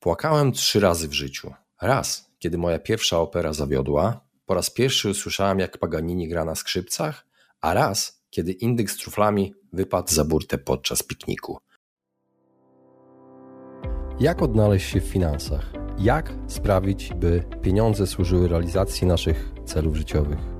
Płakałem trzy razy w życiu. Raz, kiedy moja pierwsza opera zawiodła, po raz pierwszy usłyszałem, jak Paganini gra na skrzypcach, a raz, kiedy indyk z truflami wypadł za burtę podczas pikniku. Jak odnaleźć się w finansach? Jak sprawić, by pieniądze służyły realizacji naszych celów życiowych?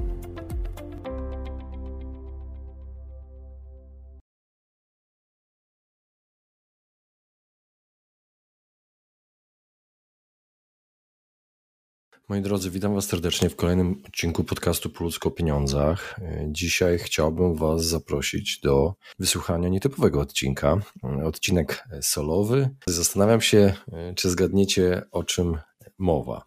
Moi drodzy, witam Was serdecznie w kolejnym odcinku podcastu Po ludzko o pieniądzach. Dzisiaj chciałbym Was zaprosić do wysłuchania nietypowego odcinka. Odcinek solowy. Zastanawiam się, czy zgadniecie o czym mowa.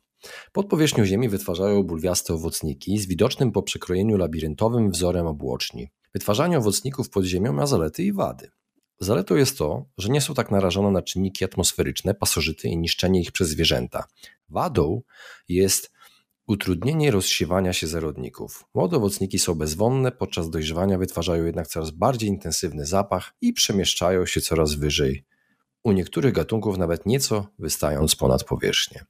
Pod powierzchnią Ziemi wytwarzają bulwiaste owocniki z widocznym po przekrojeniu labiryntowym wzorem obłoczni. Wytwarzanie owocników pod ziemią ma zalety i wady. Zaletą jest to, że nie są tak narażone na czynniki atmosferyczne, pasożyty i niszczenie ich przez zwierzęta. Wadą jest utrudnienie rozsiewania się zarodników. Młode owocniki są bezwonne, podczas dojrzewania wytwarzają jednak coraz bardziej intensywny zapach i przemieszczają się coraz wyżej. U niektórych gatunków nawet nieco wystając ponad powierzchnię.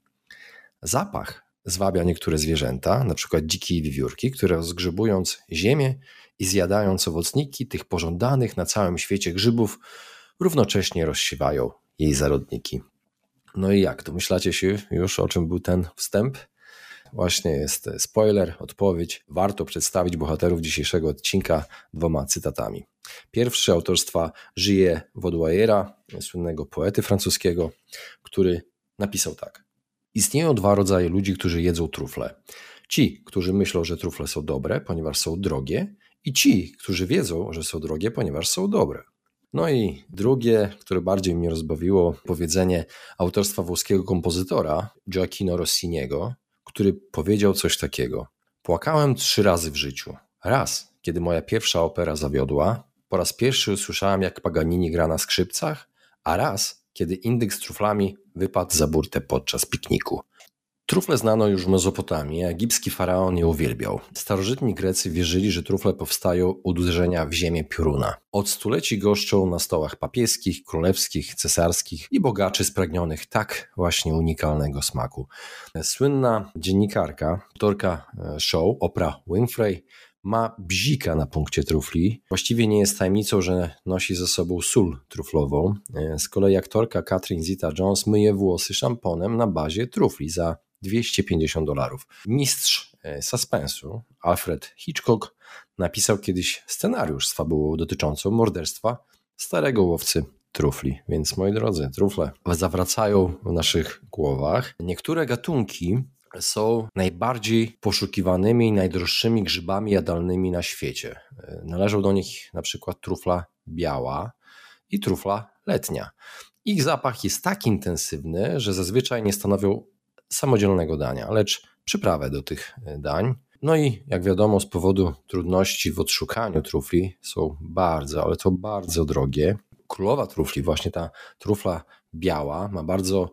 Zapach zwabia niektóre zwierzęta, np. dziki wiewiórki, które zgrzybując ziemię i zjadając owocniki tych pożądanych na całym świecie grzybów, równocześnie rozsiewają jej zarodniki. No i jak, domyślacie się już o czym był ten wstęp? Właśnie jest spoiler, odpowiedź. Warto przedstawić bohaterów dzisiejszego odcinka dwoma cytatami. Pierwszy autorstwa Żyje Wodwajera, słynnego poety francuskiego, który napisał tak. Istnieją dwa rodzaje ludzi, którzy jedzą trufle. Ci, którzy myślą, że trufle są dobre, ponieważ są drogie, i ci, którzy wiedzą, że są drogie, ponieważ są dobre. No i drugie, które bardziej mnie rozbawiło, powiedzenie autorstwa włoskiego kompozytora Gioacchino Rossiniego, który powiedział coś takiego. Płakałem trzy razy w życiu. Raz, kiedy moja pierwsza opera zawiodła, po raz pierwszy usłyszałem, jak Paganini gra na skrzypcach, a raz, kiedy indyk z truflami wypadł za burtę podczas pikniku. Trufle znano już w Mezopotamii, a egipski faraon je uwielbiał. Starożytni Grecy wierzyli, że trufle powstają od uderzenia w ziemię pioruna. Od stuleci goszczą na stołach papieskich, królewskich, cesarskich i bogaczy spragnionych tak właśnie unikalnego smaku. Słynna dziennikarka, autorka e, show Oprah Winfrey ma bzika na punkcie trufli. Właściwie nie jest tajemnicą, że nosi ze sobą sól truflową. E, z kolei aktorka Catherine Zeta-Jones myje włosy szamponem na bazie trufli za 250 dolarów. Mistrz e, suspensu Alfred Hitchcock napisał kiedyś scenariusz z fabułą dotyczącą morderstwa starego łowcy trufli. Więc moi drodzy, trufle zawracają w naszych głowach. Niektóre gatunki są najbardziej poszukiwanymi i najdroższymi grzybami jadalnymi na świecie. E, należą do nich na przykład trufla biała i trufla letnia. Ich zapach jest tak intensywny, że zazwyczaj nie stanowią samodzielnego dania, lecz przyprawę do tych e, dań. No i jak wiadomo, z powodu trudności w odszukaniu trufli są bardzo, ale to bardzo drogie. Królowa trufli, właśnie ta trufla biała, ma bardzo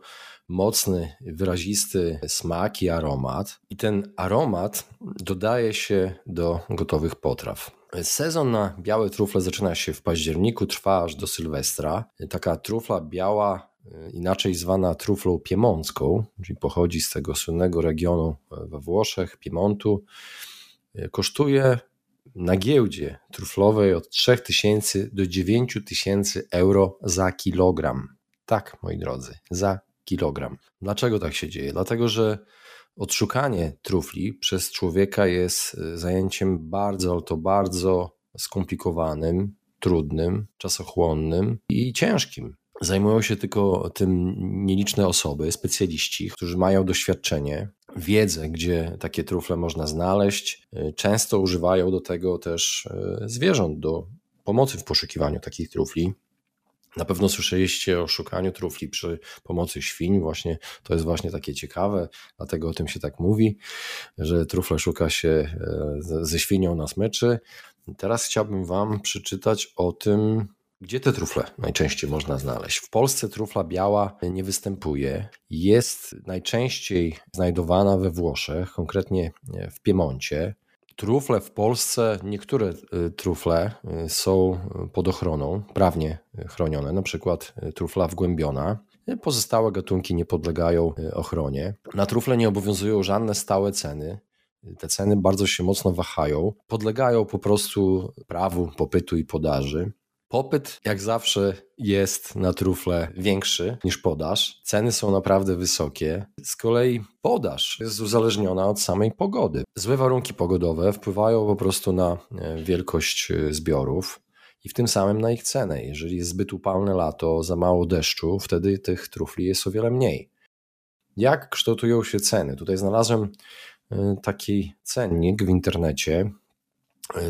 mocny, wyrazisty smak i aromat. I ten aromat dodaje się do gotowych potraw. Sezon na białe trufle zaczyna się w październiku, trwa aż do Sylwestra. Taka trufla biała inaczej zwana truflą piemoncką, czyli pochodzi z tego słynnego regionu we Włoszech, Piemontu, e, kosztuje na giełdzie truflowej od 3000 do 9000 euro za kilogram. Tak, moi drodzy, za kilogram. Dlaczego tak się dzieje? Dlatego, że odszukanie trufli przez człowieka jest e, zajęciem bardzo, ale to bardzo skomplikowanym, trudnym, czasochłonnym i ciężkim. Zajmują się tylko tym nieliczne osoby, specjaliści, którzy mają doświadczenie, wiedzę, gdzie takie trufle można znaleźć. Często używają do tego też e, zwierząt do pomocy w poszukiwaniu takich trufli. Na pewno słyszeliście o szukaniu trufli przy pomocy świń. Właśnie to jest właśnie takie ciekawe, dlatego o tym się tak mówi, że trufle szuka się e, ze świnią na smyczy. Teraz chciałbym Wam przeczytać o tym, gdzie te trufle najczęściej można znaleźć? W Polsce trufla biała nie występuje. Jest najczęściej znajdowana we Włoszech, konkretnie w Piemoncie. Trufle w Polsce, niektóre y, trufle y, są pod ochroną, prawnie chronione, na przykład trufla wgłębiona. Pozostałe gatunki nie podlegają ochronie. Na trufle nie obowiązują żadne stałe ceny. Te ceny bardzo się mocno wahają, podlegają po prostu prawu popytu i podaży. Popyt, jak zawsze, jest na trufle większy niż podaż. Ceny są naprawdę wysokie. Z kolei podaż jest uzależniona od samej pogody. Złe warunki pogodowe wpływają po prostu na e, wielkość e, zbiorów i w tym samym na ich cenę. Jeżeli jest zbyt upalne lato, za mało deszczu, wtedy tych trufli jest o wiele mniej. Jak kształtują się ceny? Tutaj znalazłem e, taki cennik w internecie.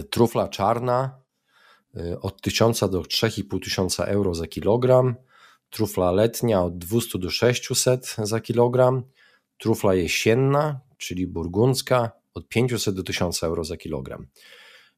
Trufla czarna od 1000 do 3500 euro za kilogram, trufla letnia od 200 do 600 za kilogram, trufla jesienna, czyli burgundzka, od 500 do 1000 euro za kilogram.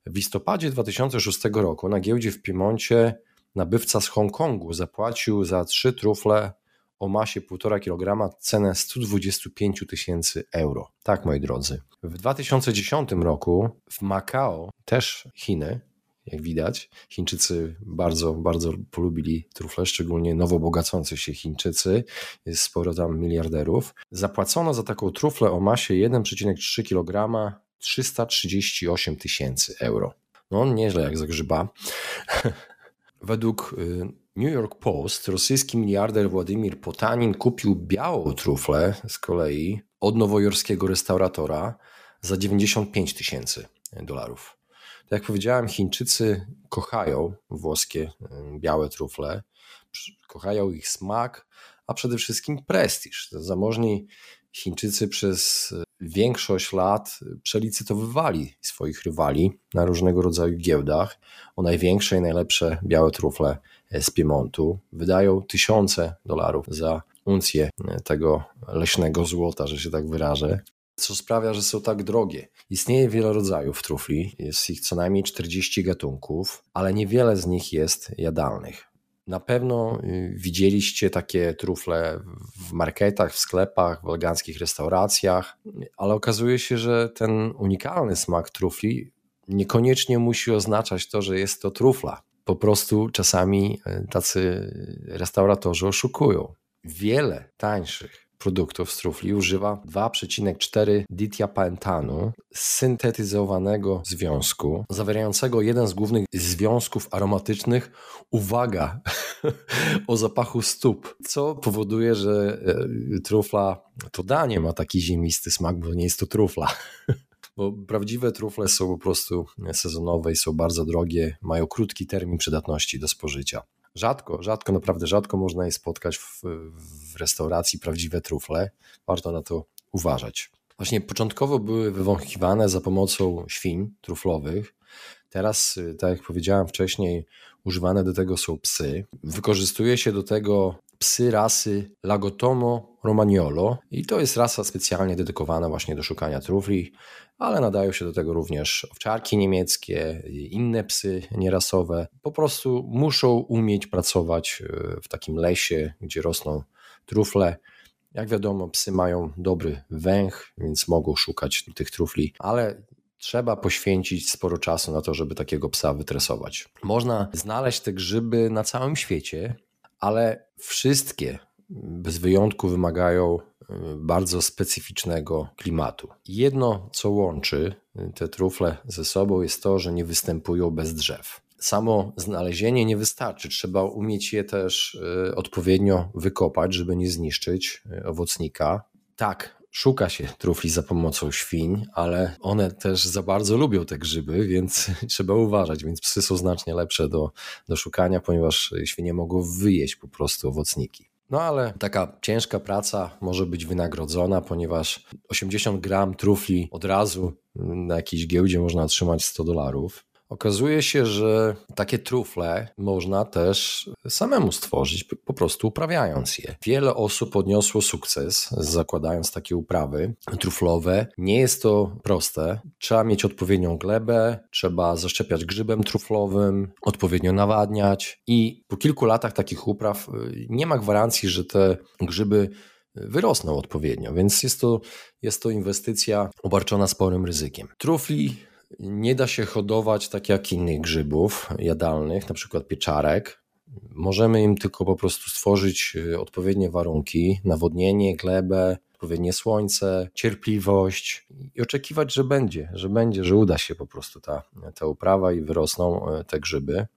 W listopadzie 2006 roku na giełdzie w Piemoncie nabywca z Hongkongu zapłacił za trzy trufle o masie 1,5 kg cenę 125 tysięcy euro. Tak, moi drodzy. W 2010 roku w Macao, też Chiny, jak widać. Chińczycy bardzo, bardzo polubili trufle, szczególnie nowo bogacący się Chińczycy. Jest sporo tam miliarderów. Zapłacono za taką truflę o masie 1,3 kg 338 tysięcy euro. No, nieźle jak za grzyba. Według y, New York Post rosyjski miliarder Władimir Potanin kupił białą truflę z kolei od nowojorskiego restauratora za 95 tysięcy dolarów. Tak jak powiedziałem, Chińczycy kochają włoskie y, białe trufle, kochają ich smak, a przede wszystkim prestiż. Zamożni Chińczycy przez y, większość lat przelicytowywali swoich rywali na różnego rodzaju giełdach o największe i najlepsze białe trufle z Piemontu. Wydają tysiące dolarów za uncję tego leśnego złota, że się tak wyrażę co sprawia, że są tak drogie. Istnieje wiele rodzajów trufli, jest ich co najmniej 40 gatunków, ale niewiele z nich jest jadalnych. Na pewno y, widzieliście takie trufle w marketach, w sklepach, w eleganckich restauracjach, ale okazuje się, że ten unikalny smak trufli niekoniecznie musi oznaczać to, że jest to trufla. Po prostu czasami y, tacy restauratorzy oszukują. Wiele tańszych produktów z trufli używa 2,4 ditiapentanu syntetyzowanego związku, zawierającego jeden z głównych związków aromatycznych, uwaga, o zapachu stóp, co powoduje, że e, trufla, to danie ma taki ziemisty smak, bo nie jest to trufla. Bo prawdziwe trufle są po prostu sezonowe i są bardzo drogie, mają krótki termin przydatności do spożycia. Rzadko, rzadko, naprawdę rzadko można je spotkać w, w restauracji prawdziwe trufle. Warto na to uważać. Właśnie początkowo były wywąchiwane za pomocą świń truflowych. Teraz, tak jak powiedziałem wcześniej, używane do tego są psy. Wykorzystuje się do tego psy rasy Lagotomo Romagnolo i to jest rasa specjalnie dedykowana właśnie do szukania trufli, ale nadają się do tego również owczarki niemieckie, inne psy nierasowe. Po prostu muszą umieć pracować e, w takim lesie, gdzie rosną trufle. Jak wiadomo, psy mają dobry węch, więc mogą szukać tych trufli, ale trzeba poświęcić sporo czasu na to, żeby takiego psa wytresować. Można znaleźć te grzyby na całym świecie, ale wszystkie bez wyjątku wymagają y, bardzo specyficznego klimatu. Jedno, co łączy y, te trufle ze sobą, jest to, że nie występują bez drzew. Samo znalezienie nie wystarczy, trzeba umieć je też y, odpowiednio wykopać, żeby nie zniszczyć owocnika. Tak, szuka się trufli za pomocą świń, ale one też za bardzo lubią te grzyby, więc trzeba uważać. Więc psy są znacznie lepsze do, do szukania, ponieważ świnie mogą wyjeść po prostu owocniki. No ale taka ciężka praca może być wynagrodzona, ponieważ 80 gram trufli od razu na jakiejś giełdzie można otrzymać 100 dolarów. Okazuje się, że takie trufle można też samemu stworzyć, po prostu uprawiając je. Wiele osób odniosło sukces zakładając takie uprawy truflowe. Nie jest to proste. Trzeba mieć odpowiednią glebę, trzeba zaszczepiać grzybem truflowym, odpowiednio nawadniać i po kilku latach takich upraw y, nie ma gwarancji, że te grzyby wyrosną odpowiednio, więc jest to, jest to inwestycja obarczona sporym ryzykiem. Trufli nie da się hodować tak jak innych grzybów jadalnych, na przykład pieczarek. Możemy im tylko po prostu stworzyć y, odpowiednie warunki, nawodnienie, glebę, odpowiednie słońce, cierpliwość i oczekiwać, że będzie, że będzie, że uda się po prostu ta, ta uprawa i wyrosną y, te grzyby.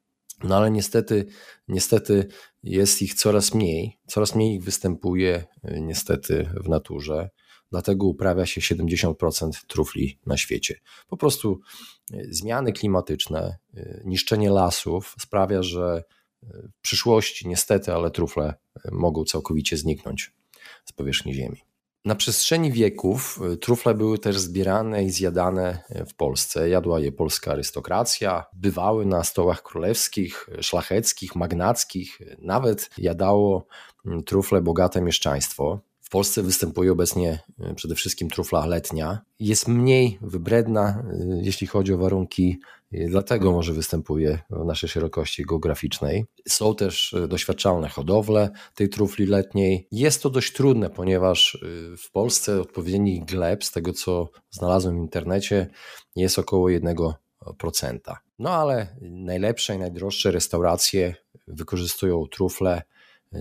No ale niestety, niestety jest ich coraz mniej, coraz mniej ich występuje y, niestety w naturze. Dlatego uprawia się 70% trufli na świecie. Po prostu y, zmiany klimatyczne, y, niszczenie lasów sprawia, że w przyszłości niestety, ale trufle mogą całkowicie zniknąć z powierzchni Ziemi. Na przestrzeni wieków trufle były też zbierane i zjadane w Polsce. Jadła je polska arystokracja, bywały na stołach królewskich, szlacheckich, magnackich, nawet jadało trufle bogate mieszczaństwo. W Polsce występuje obecnie y, przede wszystkim trufla letnia. Jest mniej wybredna, y, jeśli chodzi o warunki, y, dlatego może występuje w naszej szerokości geograficznej. Są też doświadczalne hodowle tej trufli letniej. Jest to dość trudne, ponieważ w Polsce odpowiedni gleb, z tego co znalazłem w internecie, jest około 1%. No ale najlepsze i najdroższe restauracje wykorzystują trufle.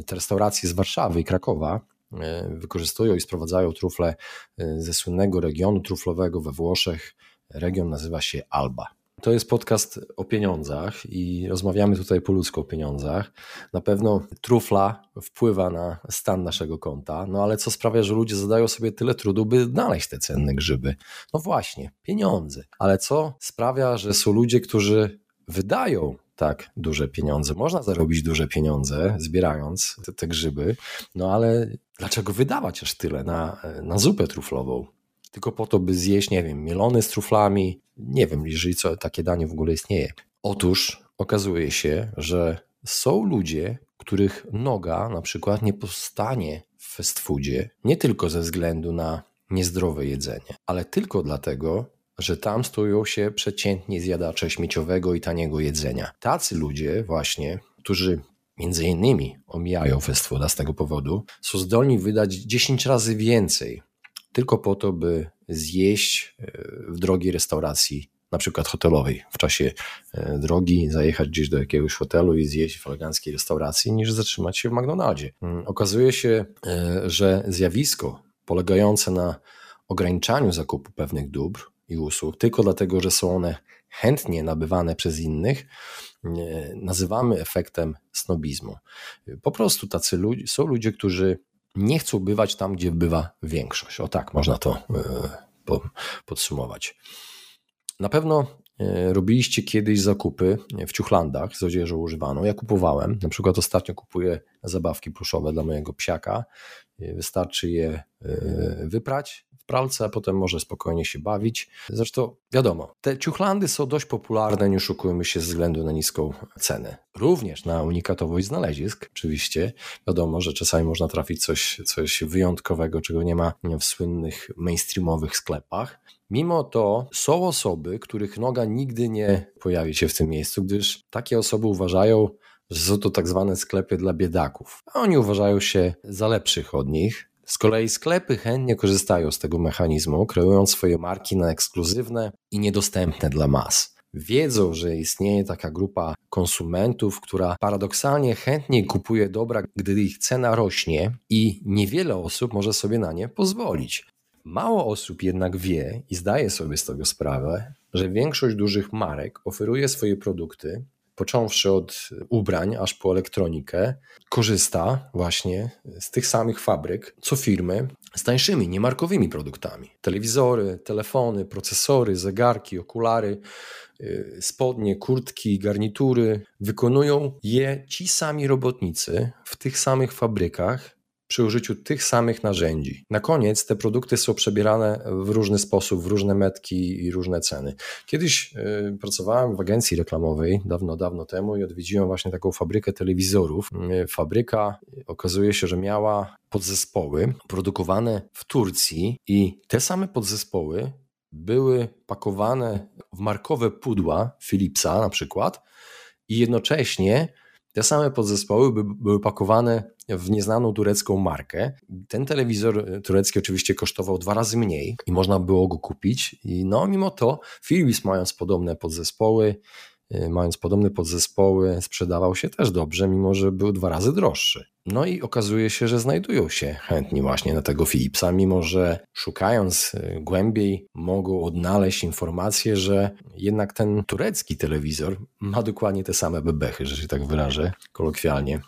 Te restauracje z Warszawy i Krakowa E, wykorzystują i sprowadzają trufle e, ze słynnego regionu truflowego we Włoszech. Region nazywa się Alba. To jest podcast o pieniądzach i rozmawiamy tutaj po ludzku o pieniądzach. Na pewno trufla wpływa na stan naszego konta, no ale co sprawia, że ludzie zadają sobie tyle trudu, by znaleźć te cenne grzyby? No właśnie, pieniądze. Ale co sprawia, że są ludzie, którzy wydają tak duże pieniądze. Można zarobić duże pieniądze zbierając te, te grzyby, no ale dlaczego wydawać aż tyle na, na zupę truflową? Tylko po to, by zjeść, nie wiem, mielony z truflami. Nie wiem, jeżeli co, takie danie w ogóle istnieje. Otóż okazuje się, że są ludzie, których noga na przykład nie powstanie w fast foodzie, nie tylko ze względu na niezdrowe jedzenie, ale tylko dlatego, że tam stoją się przeciętnie zjadacze śmieciowego i taniego jedzenia. Tacy ludzie właśnie, którzy między innymi omijają fast fooda z tego powodu, są zdolni wydać 10 razy więcej tylko po to, by zjeść e, w drogiej restauracji, na przykład hotelowej, w czasie e, drogi, zajechać gdzieś do jakiegoś hotelu i zjeść w eleganckiej restauracji, niż zatrzymać się w McDonaldzie. Mm, okazuje się, e, że zjawisko polegające na ograniczaniu zakupu pewnych dóbr i usług, tylko dlatego, że są one chętnie nabywane przez innych, nazywamy efektem snobizmu. Po prostu tacy ludzie, są ludzie, którzy nie chcą bywać tam, gdzie bywa większość. O tak, można to e, podsumować. Na pewno e, robiliście kiedyś zakupy w ciuchlandach z odzieżą używaną. Ja kupowałem, na przykład ostatnio kupuję zabawki pluszowe dla mojego psiaka. E, wystarczy je wyprać, pralce, a potem może spokojnie się bawić. Zresztą wiadomo, te ciuchlandy są dość popularne, nie oszukujmy się, ze względu na niską cenę. Również na unikatowość znalezisk, oczywiście. Wiadomo, że czasami można trafić coś, coś wyjątkowego, czego nie ma w słynnych mainstreamowych sklepach. Mimo to są osoby, których noga nigdy nie pojawi się w tym miejscu, gdyż takie osoby uważają, że są to tak zwane sklepy dla biedaków. A oni uważają się za lepszych od nich, z kolei sklepy chętnie korzystają z tego mechanizmu, kreując swoje marki na ekskluzywne i niedostępne dla mas. Wiedzą, że istnieje taka grupa konsumentów, która paradoksalnie chętniej kupuje dobra, gdy ich cena rośnie i niewiele osób może sobie na nie pozwolić. Mało osób jednak wie i zdaje sobie z tego sprawę, że większość dużych marek oferuje swoje produkty począwszy od ubrań aż po elektronikę, korzysta właśnie z tych samych fabryk, co firmy z tańszymi, niemarkowymi produktami. Telewizory, telefony, procesory, zegarki, okulary, y, spodnie, kurtki, garnitury. Wykonują je ci sami robotnicy w tych samych fabrykach przy użyciu tych samych narzędzi. Na koniec te produkty są przebierane w różny sposób, w różne metki i różne ceny. Kiedyś y, pracowałem w agencji reklamowej dawno, dawno temu i odwiedziłem właśnie taką fabrykę telewizorów. Y, fabryka okazuje się, że miała podzespoły produkowane w Turcji i te same podzespoły były pakowane w markowe pudła Philipsa na przykład i jednocześnie te same podzespoły by, były pakowane w nieznaną turecką markę. Ten telewizor turecki oczywiście kosztował dwa razy mniej i można było go kupić. I no, mimo to Philips, mając podobne podzespoły, mając podobne podzespoły, sprzedawał się też dobrze, mimo że był dwa razy droższy. No i okazuje się, że znajdują się chętni właśnie na tego Philipsa, mimo że szukając y, głębiej mogą odnaleźć informację, że jednak ten turecki telewizor ma dokładnie te same bebechy, że się tak wyrażę kolokwialnie.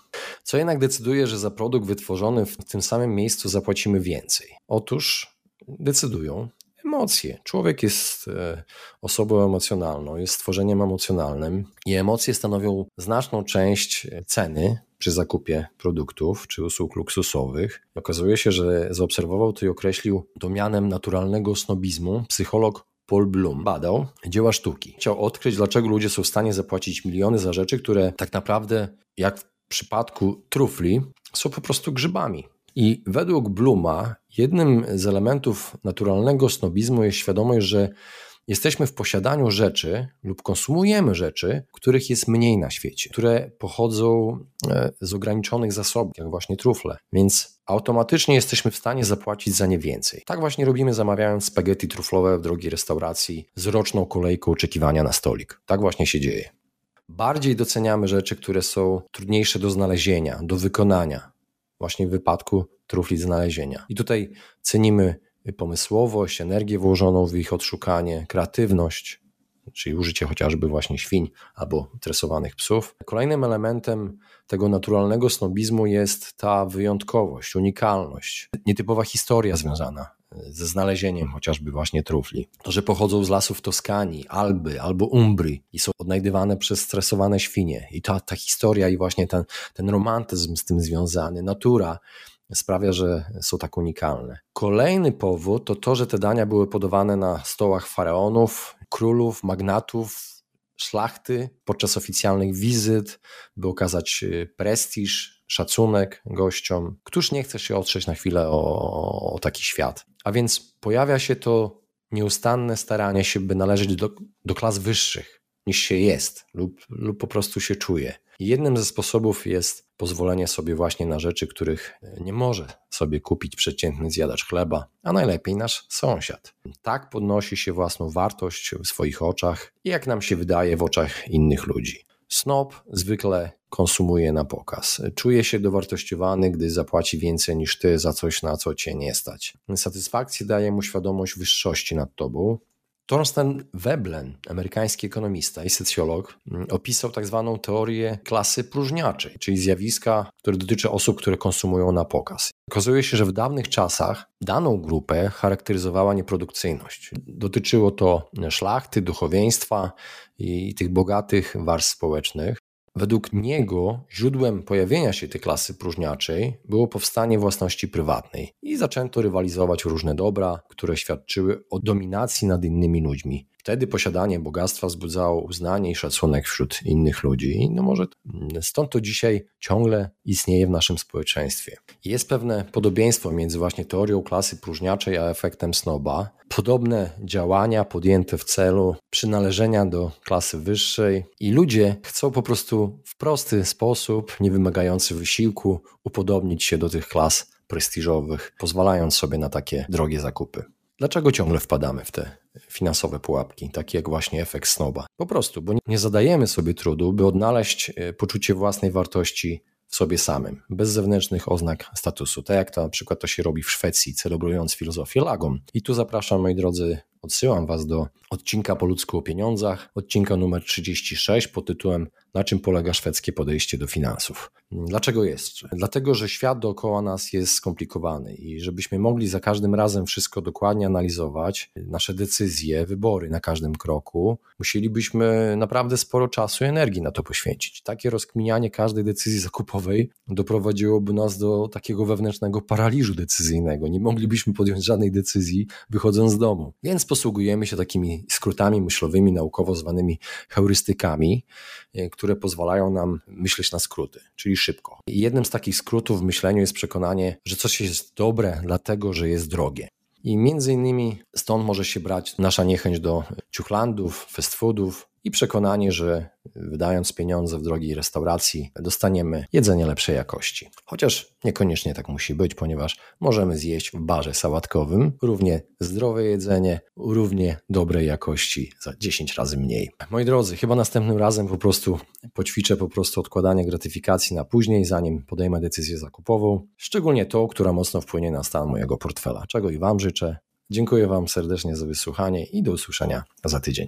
Co jednak decyduje, że za produkt wytworzony w tym samym miejscu zapłacimy więcej. Otóż decydują emocje. Człowiek jest e, osobą emocjonalną, jest stworzeniem emocjonalnym i emocje stanowią znaczną część ceny przy zakupie produktów czy usług luksusowych. Okazuje się, że zaobserwował to i określił to mianem naturalnego snobizmu psycholog Paul Bloom badał dzieła sztuki. Chciał odkryć, dlaczego ludzie są w stanie zapłacić miliony za rzeczy, które tak naprawdę, jak w przypadku trufli, są po prostu grzybami. I według Bluma jednym z elementów naturalnego snobizmu jest świadomość, że jesteśmy w posiadaniu rzeczy lub konsumujemy rzeczy, których jest mniej na świecie, które pochodzą e, z ograniczonych zasobów, jak właśnie trufle. Więc automatycznie jesteśmy w stanie zapłacić za nie więcej. Tak właśnie robimy zamawiając spaghetti truflowe w drogiej restauracji z roczną kolejką oczekiwania na stolik. Tak właśnie się dzieje. Bardziej doceniamy rzeczy, które są trudniejsze do znalezienia, do wykonania, właśnie w wypadku trufli znalezienia. I tutaj cenimy pomysłowość, energię włożoną w ich odszukanie, kreatywność, czyli użycie chociażby właśnie świń albo tresowanych psów. Kolejnym elementem tego naturalnego snobizmu jest ta wyjątkowość, unikalność, nietypowa historia związana ze znalezieniem chociażby właśnie trufli. To, że pochodzą z lasów Toskanii, Alby albo Umbrii i są odnajdywane przez stresowane świnie. I ta, ta historia i właśnie ten, ten romantyzm z tym związany, natura sprawia, że są tak unikalne. Kolejny powód to to, że te dania były podawane na stołach faraonów, królów, magnatów, szlachty podczas oficjalnych wizyt, by okazać y, prestiż, szacunek gościom. Któż nie chce się otrzeć na chwilę o, o taki świat? A więc pojawia się to nieustanne staranie się, by należeć do, do klas wyższych niż się jest lub, lub po prostu się czuje. Jednym ze sposobów jest pozwolenie sobie właśnie na rzeczy, których nie może sobie kupić przeciętny zjadacz chleba, a najlepiej nasz sąsiad. Tak podnosi się własną wartość w swoich oczach i jak nam się wydaje w oczach innych ludzi. Snob zwykle konsumuje na pokaz. Czuje się dowartościowany, gdy zapłaci więcej niż ty za coś, na co cię nie stać. Satysfakcję daje mu świadomość wyższości nad tobą, Thorsten Veblen, amerykański ekonomista i socjolog, opisał tak zwaną teorię klasy próżniaczej, czyli zjawiska, które dotyczy osób, które konsumują na pokaz. Okazuje się, że w dawnych czasach daną grupę charakteryzowała nieprodukcyjność. Dotyczyło to szlachty, duchowieństwa i tych bogatych warstw społecznych. Według niego źródłem pojawienia się tej klasy próżniaczej było powstanie własności prywatnej i zaczęto rywalizować różne dobra, które świadczyły o dominacji nad innymi ludźmi. Wtedy posiadanie bogactwa wzbudzało uznanie i szacunek wśród innych ludzi. No może stąd to dzisiaj ciągle istnieje w naszym społeczeństwie. Jest pewne podobieństwo między właśnie teorią klasy próżniaczej a efektem snoba. Podobne działania podjęte w celu przynależenia do klasy wyższej i ludzie chcą po prostu w prosty sposób, nie wymagający wysiłku, upodobnić się do tych klas prestiżowych, pozwalając sobie na takie drogie zakupy. Dlaczego ciągle wpadamy w te finansowe pułapki, takie jak właśnie efekt snoba? Po prostu, bo nie zadajemy sobie trudu, by odnaleźć e, poczucie własnej wartości w sobie samym, bez zewnętrznych oznak statusu, tak jak to na przykład to się robi w Szwecji, celebrując filozofię lagom. I tu zapraszam, moi drodzy, odsyłam Was do odcinka po ludzku o pieniądzach, odcinka numer 36 pod tytułem na czym polega szwedzkie podejście do finansów. Dlaczego jest? Dlatego, że świat dookoła nas jest skomplikowany i żebyśmy mogli za każdym razem wszystko dokładnie analizować, nasze decyzje, wybory na każdym kroku, musielibyśmy naprawdę sporo czasu i energii na to poświęcić. Takie rozkminianie każdej decyzji zakupowej doprowadziłoby nas do takiego wewnętrznego paraliżu decyzyjnego. Nie moglibyśmy podjąć żadnej decyzji wychodząc z domu. Więc posługujemy się takimi skrótami myślowymi, naukowo zwanymi heurystykami, e, które pozwalają nam myśleć na skróty, czyli szybko. I jednym z takich skrótów w myśleniu jest przekonanie, że coś jest dobre, dlatego że jest drogie. I między innymi stąd może się brać nasza niechęć do ciuchlandów, fast foodów, i przekonanie, że wydając pieniądze w drogiej restauracji dostaniemy jedzenie lepszej jakości. Chociaż niekoniecznie tak musi być, ponieważ możemy zjeść w barze sałatkowym równie zdrowe jedzenie, równie dobrej jakości za 10 razy mniej. Moi drodzy, chyba następnym razem po prostu poćwiczę po prostu odkładanie gratyfikacji na później, zanim podejmę decyzję zakupową, szczególnie tą, która mocno wpłynie na stan mojego portfela, czego i Wam życzę. Dziękuję Wam serdecznie za wysłuchanie i do usłyszenia za tydzień.